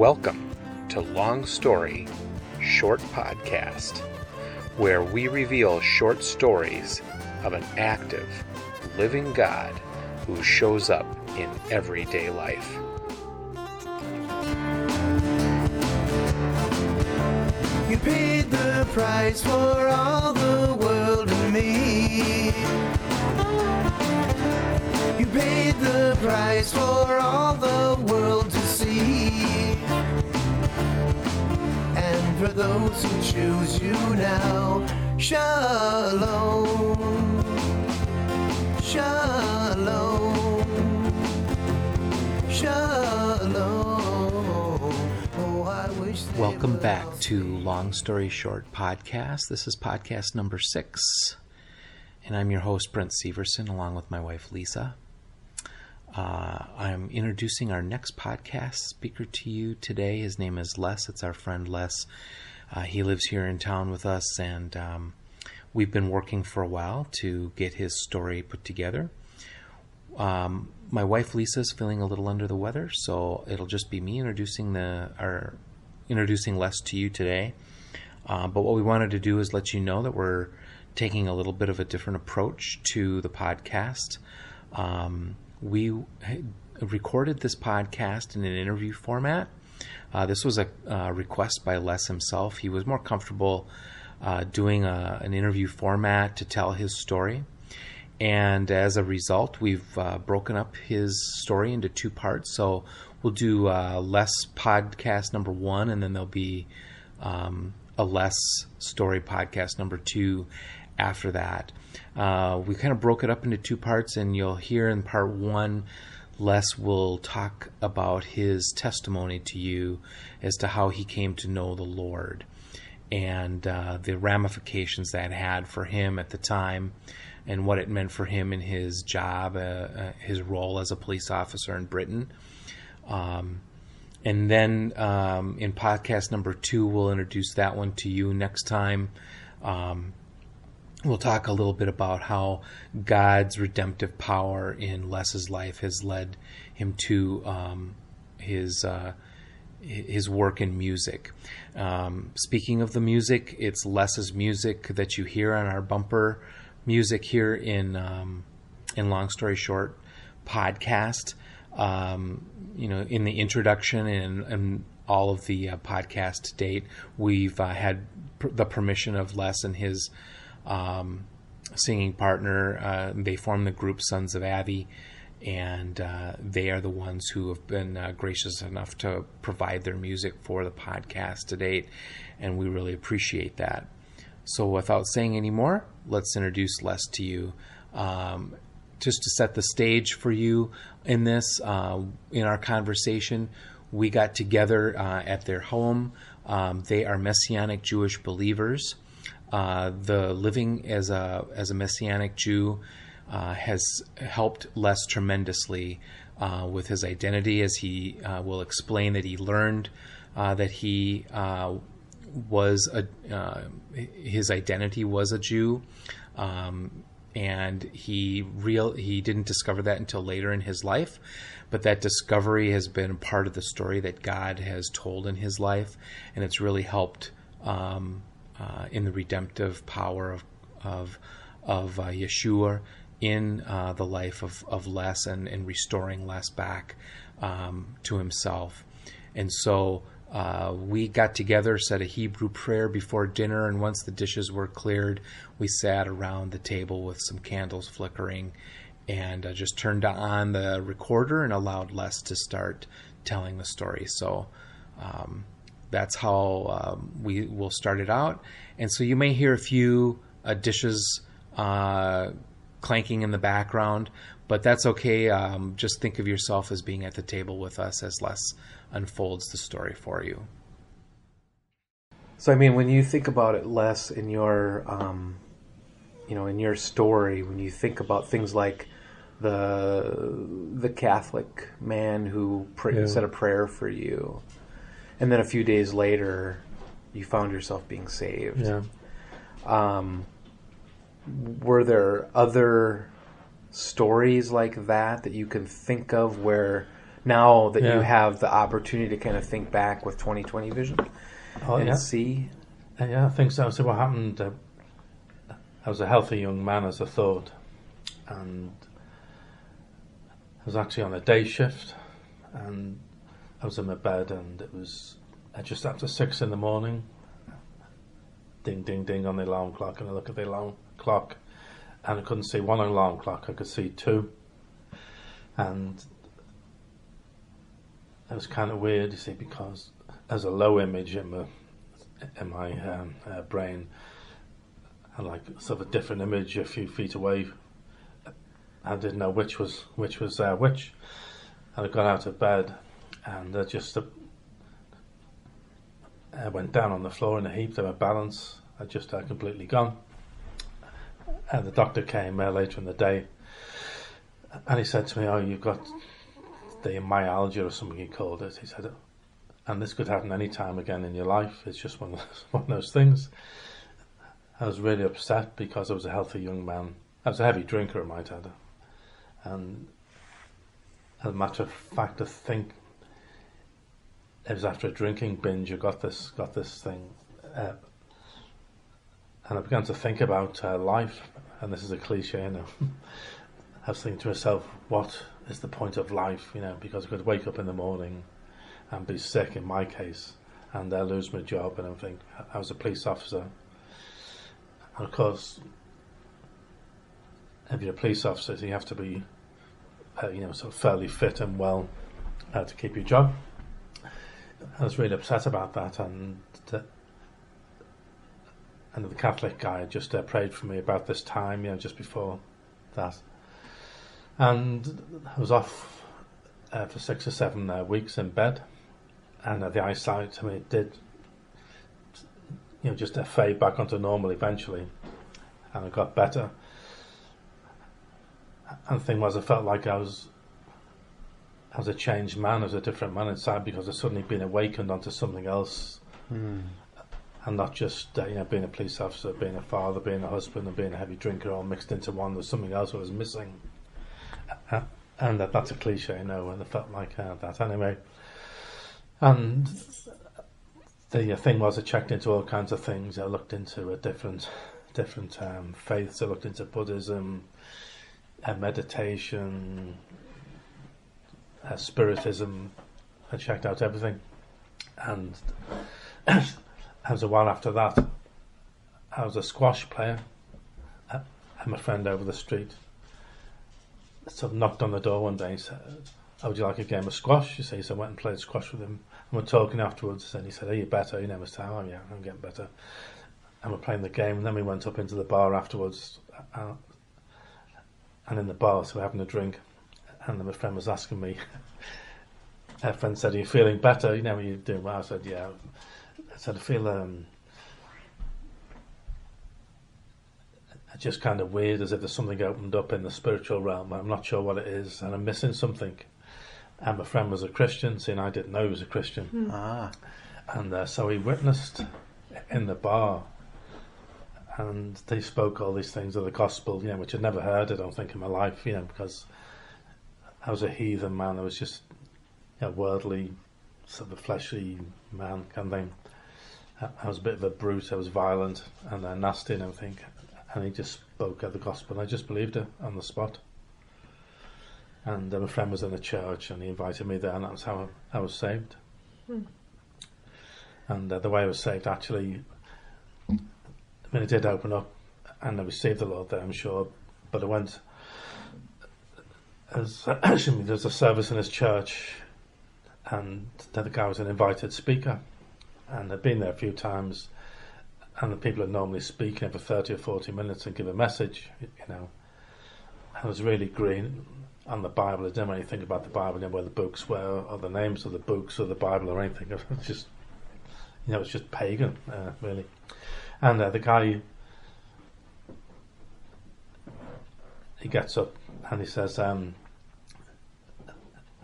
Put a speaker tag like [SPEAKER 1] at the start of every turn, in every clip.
[SPEAKER 1] Welcome to Long Story Short Podcast, where we reveal short stories of an active, living God who shows up in everyday life.
[SPEAKER 2] You paid the price for all the world and me. You paid the price for all the world to see. For those who choose you now, shalom. Shalom. Shalom. Oh, I wish
[SPEAKER 1] Welcome back to Long Story Short Podcast. This is podcast number six, and I'm your host, Brent Severson, along with my wife, Lisa. Uh, I'm introducing our next podcast speaker to you today. His name is Les. It's our friend Les. Uh, he lives here in town with us, and um, we've been working for a while to get his story put together. Um, my wife Lisa is feeling a little under the weather, so it'll just be me introducing the our introducing Les to you today. Uh, but what we wanted to do is let you know that we're taking a little bit of a different approach to the podcast. Um, we recorded this podcast in an interview format. Uh, this was a uh, request by Les himself. He was more comfortable uh, doing a, an interview format to tell his story. And as a result, we've uh, broken up his story into two parts. So we'll do uh, Les podcast number one, and then there'll be um, a Les story podcast number two after that. Uh, we kind of broke it up into two parts, and you'll hear in part one, Les will talk about his testimony to you as to how he came to know the Lord and uh, the ramifications that had for him at the time and what it meant for him in his job, uh, uh, his role as a police officer in Britain. Um, and then um, in podcast number two, we'll introduce that one to you next time. Um, we'll talk a little bit about how God's redemptive power in Les's life has led him to um, his uh, his work in music. Um, speaking of the music, it's Les's music that you hear on our bumper music here in um, in Long Story Short podcast. Um, you know, in the introduction and, and all of the uh, podcast to date, we've uh, had pr- the permission of Les and his um, singing partner. Uh, they form the group Sons of Abby, and uh, they are the ones who have been uh, gracious enough to provide their music for the podcast to date, and we really appreciate that. So, without saying any more, let's introduce Les to you. Um, just to set the stage for you in this, uh, in our conversation, we got together uh, at their home. Um, they are Messianic Jewish believers. Uh, the living as a as a Messianic Jew uh, has helped Les tremendously uh, with his identity, as he uh, will explain that he learned uh, that he was a his identity was a Jew, um, and he real he didn't discover that until later in his life, but that discovery has been part of the story that God has told in his life, and it's really helped um, uh, in the redemptive power of of of uh, Yeshua in uh, the life of of Les and, and restoring Les back um, to himself, and so. Uh, we got together, said a Hebrew prayer before dinner, and once the dishes were cleared, we sat around the table with some candles flickering and uh, just turned on the recorder and allowed Les to start telling the story. So um, that's how um, we will start it out. And so you may hear a few uh, dishes uh, clanking in the background, but that's okay. Um, just think of yourself as being at the table with us as Les unfolds the story for you. So, I mean, when you think about it, Les, in your, um, you know, in your story, when you think about things like the the Catholic man who pray,
[SPEAKER 3] Yeah.
[SPEAKER 1] said a prayer for you, and then a few days later, you found yourself being saved.
[SPEAKER 3] Yeah.
[SPEAKER 1] Um, were there other stories like that that you can think of where
[SPEAKER 3] now that you have the opportunity to kind of think back with 2020 vision
[SPEAKER 4] Oh,
[SPEAKER 3] and
[SPEAKER 4] yeah.
[SPEAKER 3] see.
[SPEAKER 4] Uh, yeah, I think so. So what happened? Uh, I was a healthy young man, as I thought, and I was actually on a day shift, and I was in my bed, and it was just after six in the morning. Ding, ding, ding on the alarm clock, and I look at the alarm clock, and I couldn't see one alarm clock. I could see two, and it was kind of weird, you see, because as a low image in my in my um, uh, brain, and like sort of a different image a few feet away. I didn't know which was which was uh, which, and I got out of bed, and just uh, I went down on the floor in a heap. There, my balance had just uh, completely gone. And the doctor came uh, later in the day, and he said to me, "Oh, you've got the myalgia or something he called it." He said, and this could happen any time again in your life. It's just one of those, one of those things. I was really upset because I was a healthy young man. I was a heavy drinker, I might add. And as a matter of fact, I think it was after a drinking binge I got this got this thing, uh, and I began to think about uh, life. And this is a cliche, you know. I was thinking to myself, what is the point of life? You know, because I could wake up in the morning and be sick in my case and uh, lose my job and everything. I was a police officer. And of course, if you're a police officer, you have to be, uh, you know, sort of fairly fit and well uh, to keep your job. I was really upset about that, and uh, and the Catholic guy just uh, prayed for me about this time, you know, just before that, and I was off uh, for six or seven uh, weeks in bed, and the eyesight, I mean, it did, you know, just uh, fade back onto normal eventually, and it got better. And the thing was, I felt like I was, I was a changed man, as a different man inside because I'd suddenly been awakened onto something else, and not just uh, you know being a police officer, being a father, being a husband, and being a heavy drinker all mixed into one. There's something else I was missing. Uh, and that, that's a cliche, I know, and I felt like uh, that anyway. And the uh, thing was, I checked into all kinds of things. I looked into a different, different um, faiths. I looked into Buddhism, uh, meditation, uh, spiritism. I checked out everything, and it was a while after that. I was a squash player. I had my friend over the street sort of knocked on the door one day and said, "Oh, would you like a game of squash?" You see, so I went and played squash with him. And we're talking afterwards, and he said, "Are you better?" You know, Mr. Oh, yeah, I'm getting better. And we're playing the game, and then we went up into the bar afterwards, uh, and in the bar, so we're having a drink, and then my friend was asking me. Her friend said, "Are you feeling better? You know, are you doing well?" I said, "Yeah." I said, "I feel um, just kind of weird, as if there's something opened up in the spiritual realm. I'm not sure what it is, and I'm missing something." And my friend was a Christian, seeing I didn't know he was a Christian.
[SPEAKER 1] Ah,
[SPEAKER 4] And uh, so he witnessed in the bar, and they spoke all these things of the gospel, you know, which I'd never heard, I don't think, in my life, you know, because I was a heathen man. I was just you know, worldly, sort of fleshy man kind of thing. I, was a bit of a brute. I was violent and uh, nasty and everything. And he just spoke of the gospel, and I just believed it on the spot. And uh, my friend was in the church, and he invited me there, and that's how I, I was saved. And uh, the way I was saved, actually, I mean, it did open up, and I received the Lord there, I'm sure. But I went as me, there's a service in his church, and the guy was an invited speaker, and I'd been there a few times, and the people are normally speaking for thirty or forty minutes and give a message, you know. I was really green on the Bible. I didn't know anything about the Bible, you know, where the books were, or the names of the books, or the Bible, or anything. It was just, you know, it's just pagan, uh, really. And uh, the guy, he gets up and he says, um,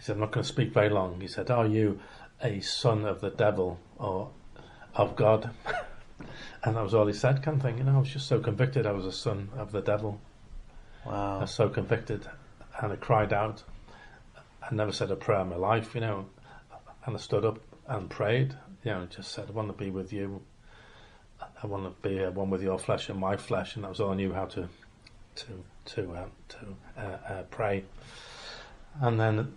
[SPEAKER 4] he said, I'm not going to speak very long. He said, Are you a son of the devil or of God? and that was all he said, kind of thing. You know, I was just so convicted I was a son of the devil.
[SPEAKER 1] Wow.
[SPEAKER 4] I was so convicted. And I cried out. I never said a prayer in my life, you know, and I stood up and prayed, you know, just said, I want to be with you. I want to be uh, one with your flesh and my flesh, and that was all I knew how to to to uh, to uh, uh, pray. And then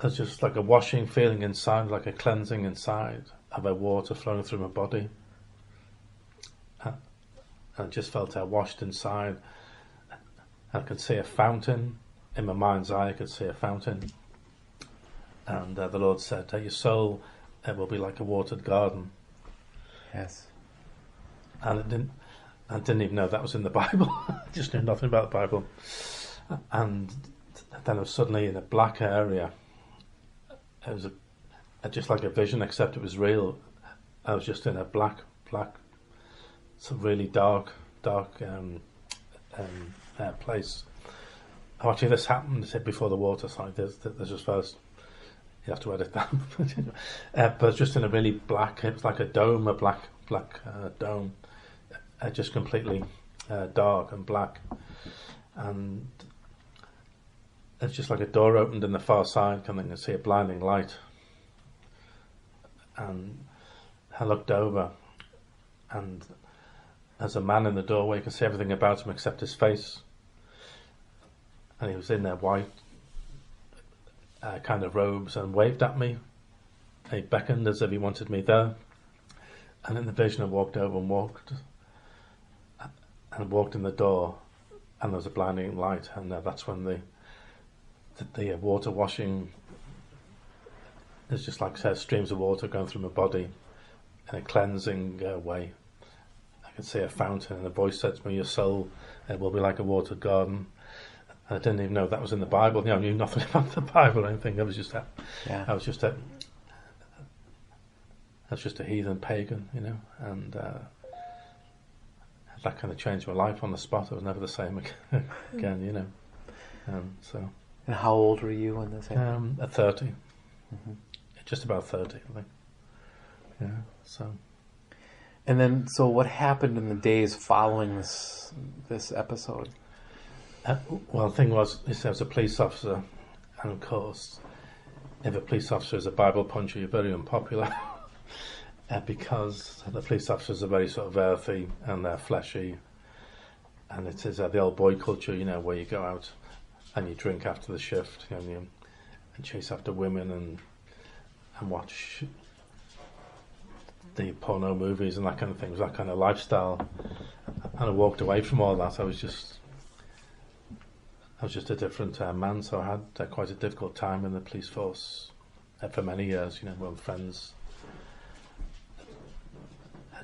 [SPEAKER 4] there's just like a washing feeling inside, like a cleansing inside of a water flowing through my body. Uh, I just felt uh, washed inside. I could see a fountain in my mind's eye. I could see a fountain, and uh, the Lord said, "Your soul it will be like a watered garden."
[SPEAKER 3] Yes.
[SPEAKER 4] and I didn't, I didn't even know that was in the Bible. I just knew nothing about the Bible. And then I was suddenly in a black area. It was a, just like a vision, except it was real. I was just in a black, black, some really dark, dark um, um, uh, place. Oh, actually, this happened before the water side. There's, there's just first. You have to edit that. uh, but just in a really black. It was like a dome, a black, black uh, dome, uh, just completely uh, dark and black, and it's just like a door opened in the far side, and I can see a blinding light. And I looked over, and as a man in the doorway, I could see everything about him except his face, and he was in their white uh, kind of robes and waved at me. He beckoned as if he wanted me there. And in the vision, I walked over and walked, and walked in the door, and there was a blinding light, and uh, that's when the the, the uh, water washing. It's just like says streams of water going through my body, in a cleansing uh, way. I could see a fountain, and a voice said to me, "Your soul uh, will be like a watered garden." And I didn't even know that was in the Bible. You know, I knew nothing about the Bible or anything. I was just a,
[SPEAKER 3] Yeah.
[SPEAKER 4] I was just a, I was just a heathen pagan, you know, and uh, that kind of changed my life on the spot. I was never the same ag- again, you know. Um, so
[SPEAKER 3] And how old were you when this happened?
[SPEAKER 4] um, at 30 just about thirty, I think. Yeah. So
[SPEAKER 3] And then, so what happened in the days following this this episode?
[SPEAKER 4] Uh, well, the thing was, I was a police officer, and of course, if a police officer is a Bible puncher, you're very unpopular. uh, because the police officers are very sort of earthy and they're fleshy, and it is uh, the old boy culture, you know, where you go out and you drink after the shift, and, you, and chase after women and and watch the porno movies and that kind of thing. That kind of lifestyle, and I walked away from all that. I was just I was just a different uh, man, so I had uh, quite a difficult time in the police force uh, for many years. You know, when friends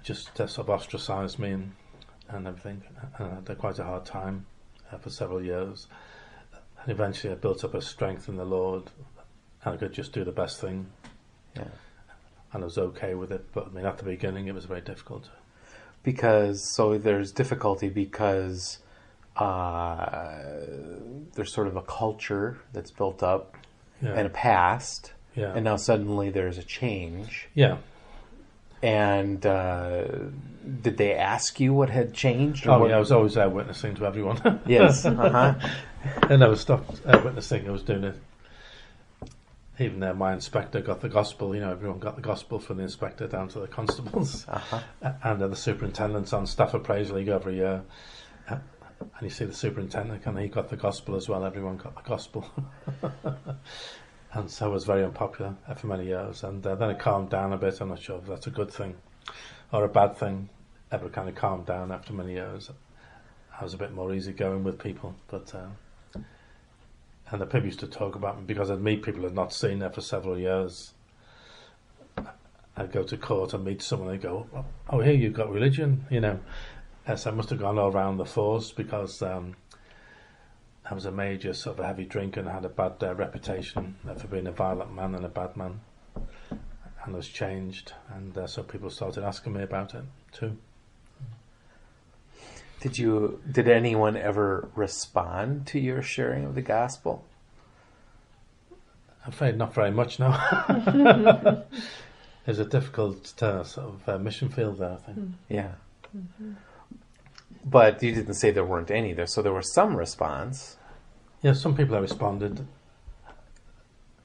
[SPEAKER 4] just uh, sort of ostracised me and, and everything. And I had quite a hard time uh, for several years. And eventually I built up a strength in the Lord and I could just do the best thing.
[SPEAKER 3] Yeah.
[SPEAKER 4] And I was okay with it. But I mean, at the beginning, it was very difficult.
[SPEAKER 3] Because so there's difficulty because uh, there's sort of a culture that's built up
[SPEAKER 4] Yeah.
[SPEAKER 3] and a past,
[SPEAKER 4] yeah.
[SPEAKER 3] and now suddenly there's a change.
[SPEAKER 4] yeah.
[SPEAKER 3] And uh, did they ask you what had changed? or
[SPEAKER 4] Oh,
[SPEAKER 3] what-
[SPEAKER 4] yeah, I was always there witnessing to everyone.
[SPEAKER 3] Yes. Uh-huh.
[SPEAKER 4] I never stopped uh, witnessing. I was doing it. Even uh, my inspector got the gospel. You know, everyone got the gospel from the inspector down to the constables
[SPEAKER 3] Uh-huh.
[SPEAKER 4] And uh, the superintendent's on staff appraisal league every year. Uh, and you see the superintendent, and he got the gospel as well. Everyone got the gospel. and so I was very unpopular uh, for many years. And uh, then it calmed down a bit. I'm not sure if that's a good thing or a bad thing. Ever kind of calmed down after many years. I was a bit more easygoing with people, but uh, and the people used to talk about me because I'd meet people I'd not seen there for several years. I'd go to court and meet someone. They'd go, "Oh, here you've got religion," you know. Yes, I must have gone all around the force because um, I was a major sort of a heavy drinker and had a bad uh, reputation for being a violent man and a bad man, and I was changed, and uh, so people started asking me about it too.
[SPEAKER 3] Did you? Did anyone ever respond to your sharing of the gospel?
[SPEAKER 4] I'm afraid not very much now. There's a difficult uh, sort of uh, mission field there, I think.
[SPEAKER 3] Yeah. But you didn't say there weren't any there, so there was some response.
[SPEAKER 4] Yeah, some people have responded.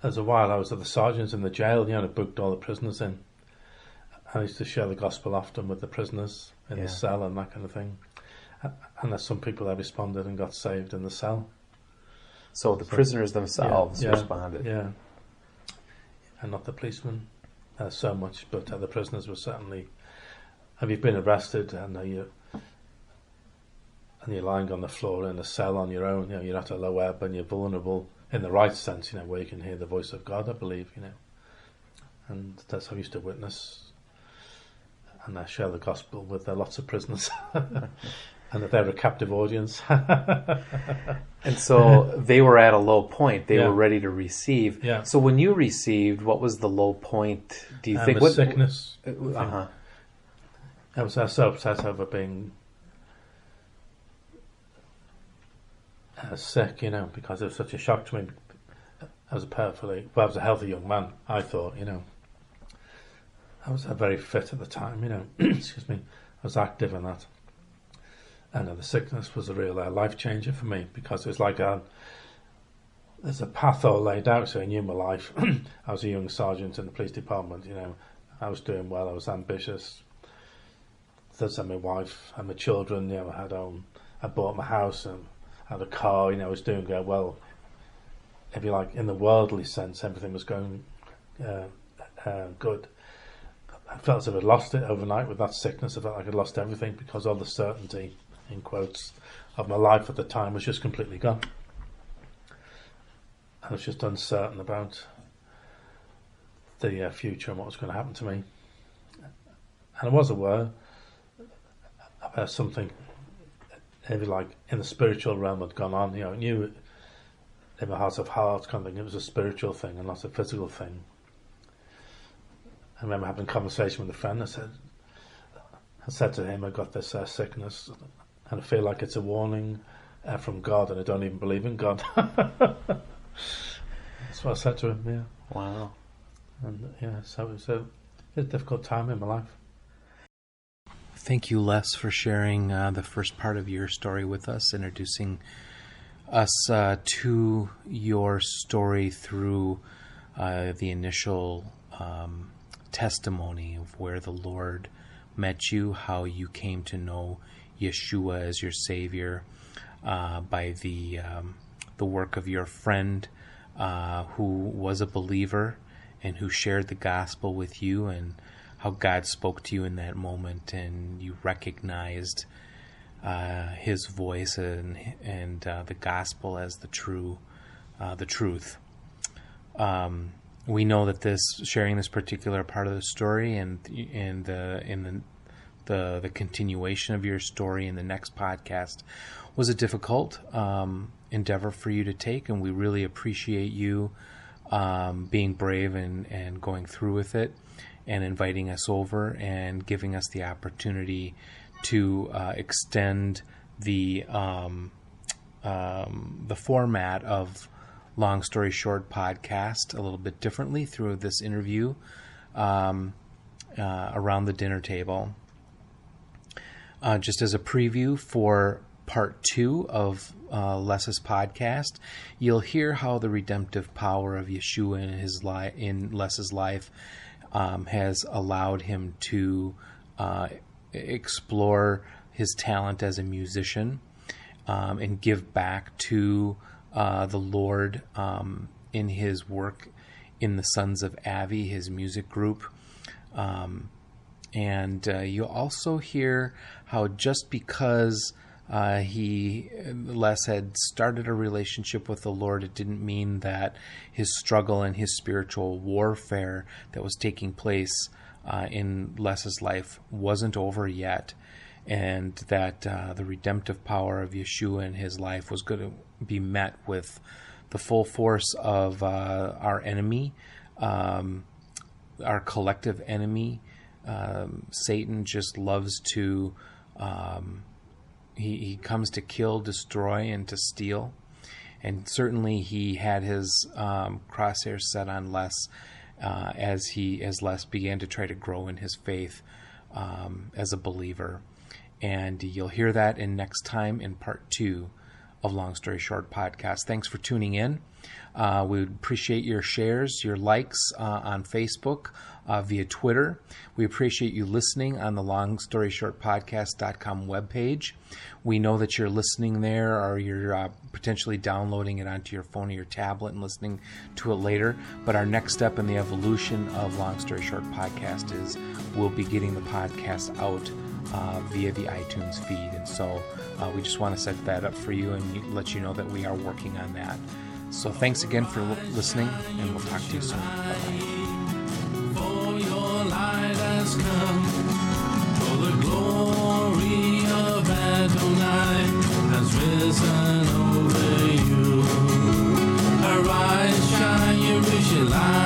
[SPEAKER 4] there's a while I was at the sergeants in the jail, you know, that booked all the prisoners in. I used to share the gospel often with the prisoners in
[SPEAKER 3] Yeah.
[SPEAKER 4] the cell and that kind of thing. And there's some people that responded and got saved in the cell.
[SPEAKER 3] So the
[SPEAKER 4] So-
[SPEAKER 3] prisoners themselves
[SPEAKER 4] yeah,
[SPEAKER 3] responded.
[SPEAKER 4] Yeah. And not the policemen uh, so much, but uh, the prisoners were certainly. Have you been arrested and uh, you and you're lying on the floor in a cell on your own? You know, you're at a low ebb and you're vulnerable in the right sense. You know, where you can hear the voice of God. I believe. You know, and that's how I used to witness. And I share the gospel with uh, lots of prisoners, and that they're a captive audience.
[SPEAKER 3] And so they were at a low point. They
[SPEAKER 4] Yeah.
[SPEAKER 3] were ready to receive.
[SPEAKER 4] Yeah.
[SPEAKER 3] So when you received, what was the low point? Do you
[SPEAKER 4] and
[SPEAKER 3] think
[SPEAKER 4] the sickness.
[SPEAKER 3] Uh huh.
[SPEAKER 4] I was so upset over being uh, sick, you know, because it was such a shock to me. I was a perfectly, well, I was a healthy young man, I thought, you know. I was uh, very fit at the time, you know. Excuse me. I was active in that. And uh, the sickness was a real uh, life changer for me because it was like a, there's a path all laid out, so I knew my life. I was a young sergeant in the police department, you know. I was doing well, I was ambitious, I that's my wife and my children. You know, I had um, I bought my house and had a car. You know, was doing uh, well. If you like, in the worldly sense, everything was going uh, uh, good. I felt as if I'd lost it overnight with that sickness. I felt like I'd lost everything because all the certainty, in quotes, of my life at the time was just completely gone. I was just uncertain about the uh, future and what was going to happen to me. And I was aware about something, if you like, in the spiritual realm had gone on. You know, I knew in my heart of hearts, kind of thing, it was a spiritual thing and not a physical thing. I remember having a conversation with a friend. I said, I said to him, I got this uh, sickness, and I feel like it's a warning uh, from God, and I don't even believe in God. That's what I said to him. Yeah,
[SPEAKER 3] Wow.
[SPEAKER 4] and yeah, so it was a, a difficult time in my life.
[SPEAKER 1] Thank you, Les, for sharing uh, the first part of your story with us, introducing us uh, to your story through uh, the initial um, testimony of where the Lord met you, how you came to know Yeshua as your Savior uh, by the um, the work of your friend uh, who was a believer and who shared the gospel with you, and how God spoke to you in that moment, and you recognized uh, His voice and and uh, the gospel as the true uh, the truth. Um, we know that this sharing this particular part of the story and and the in the the the continuation of your story in the next podcast was a difficult um, endeavor for you to take, and we really appreciate you um, being brave and and going through with it, and inviting us over and giving us the opportunity to uh, extend the um, um, the format of long story short podcast a little bit differently through this interview um, uh, around the dinner table. Uh, just as a preview for part two of uh, Les's podcast, you'll hear how the redemptive power of Yeshua in his in Les's life um, has allowed him to uh, explore his talent as a musician um, and give back to uh, the Lord um, in his work in the Sons of Avi, his music group. Um, and uh, you'll also hear how just because uh, he Les had started a relationship with the Lord, it didn't mean that his struggle and his spiritual warfare that was taking place uh, in Les's life wasn't over yet, and that uh, the redemptive power of Yeshua in his life was going to be met with the full force of uh, our enemy, um, our collective enemy. Um, Satan just loves to. Um, he, he comes to kill, destroy, and to steal. And certainly he had his um, crosshairs set on Les uh, as he as Les began to try to grow in his faith um, as a believer. And you'll hear that in next time in part two of Long Story Short podcast. Thanks for tuning in. Uh, we appreciate your shares, your likes uh, on Facebook, uh, via Twitter. We appreciate you listening on the Long Story Short Podcast.com webpage. We know that you're listening there or you're uh, potentially downloading it onto your phone or your tablet and listening to it later. But our next step in the evolution of Long Story Short Podcast is we'll be getting the podcast out uh, via the iTunes feed. And so uh, we just want to set that up for you and let you know that we are working on that. So thanks again for listening, and we'll talk to you soon. Bye-bye.
[SPEAKER 2] For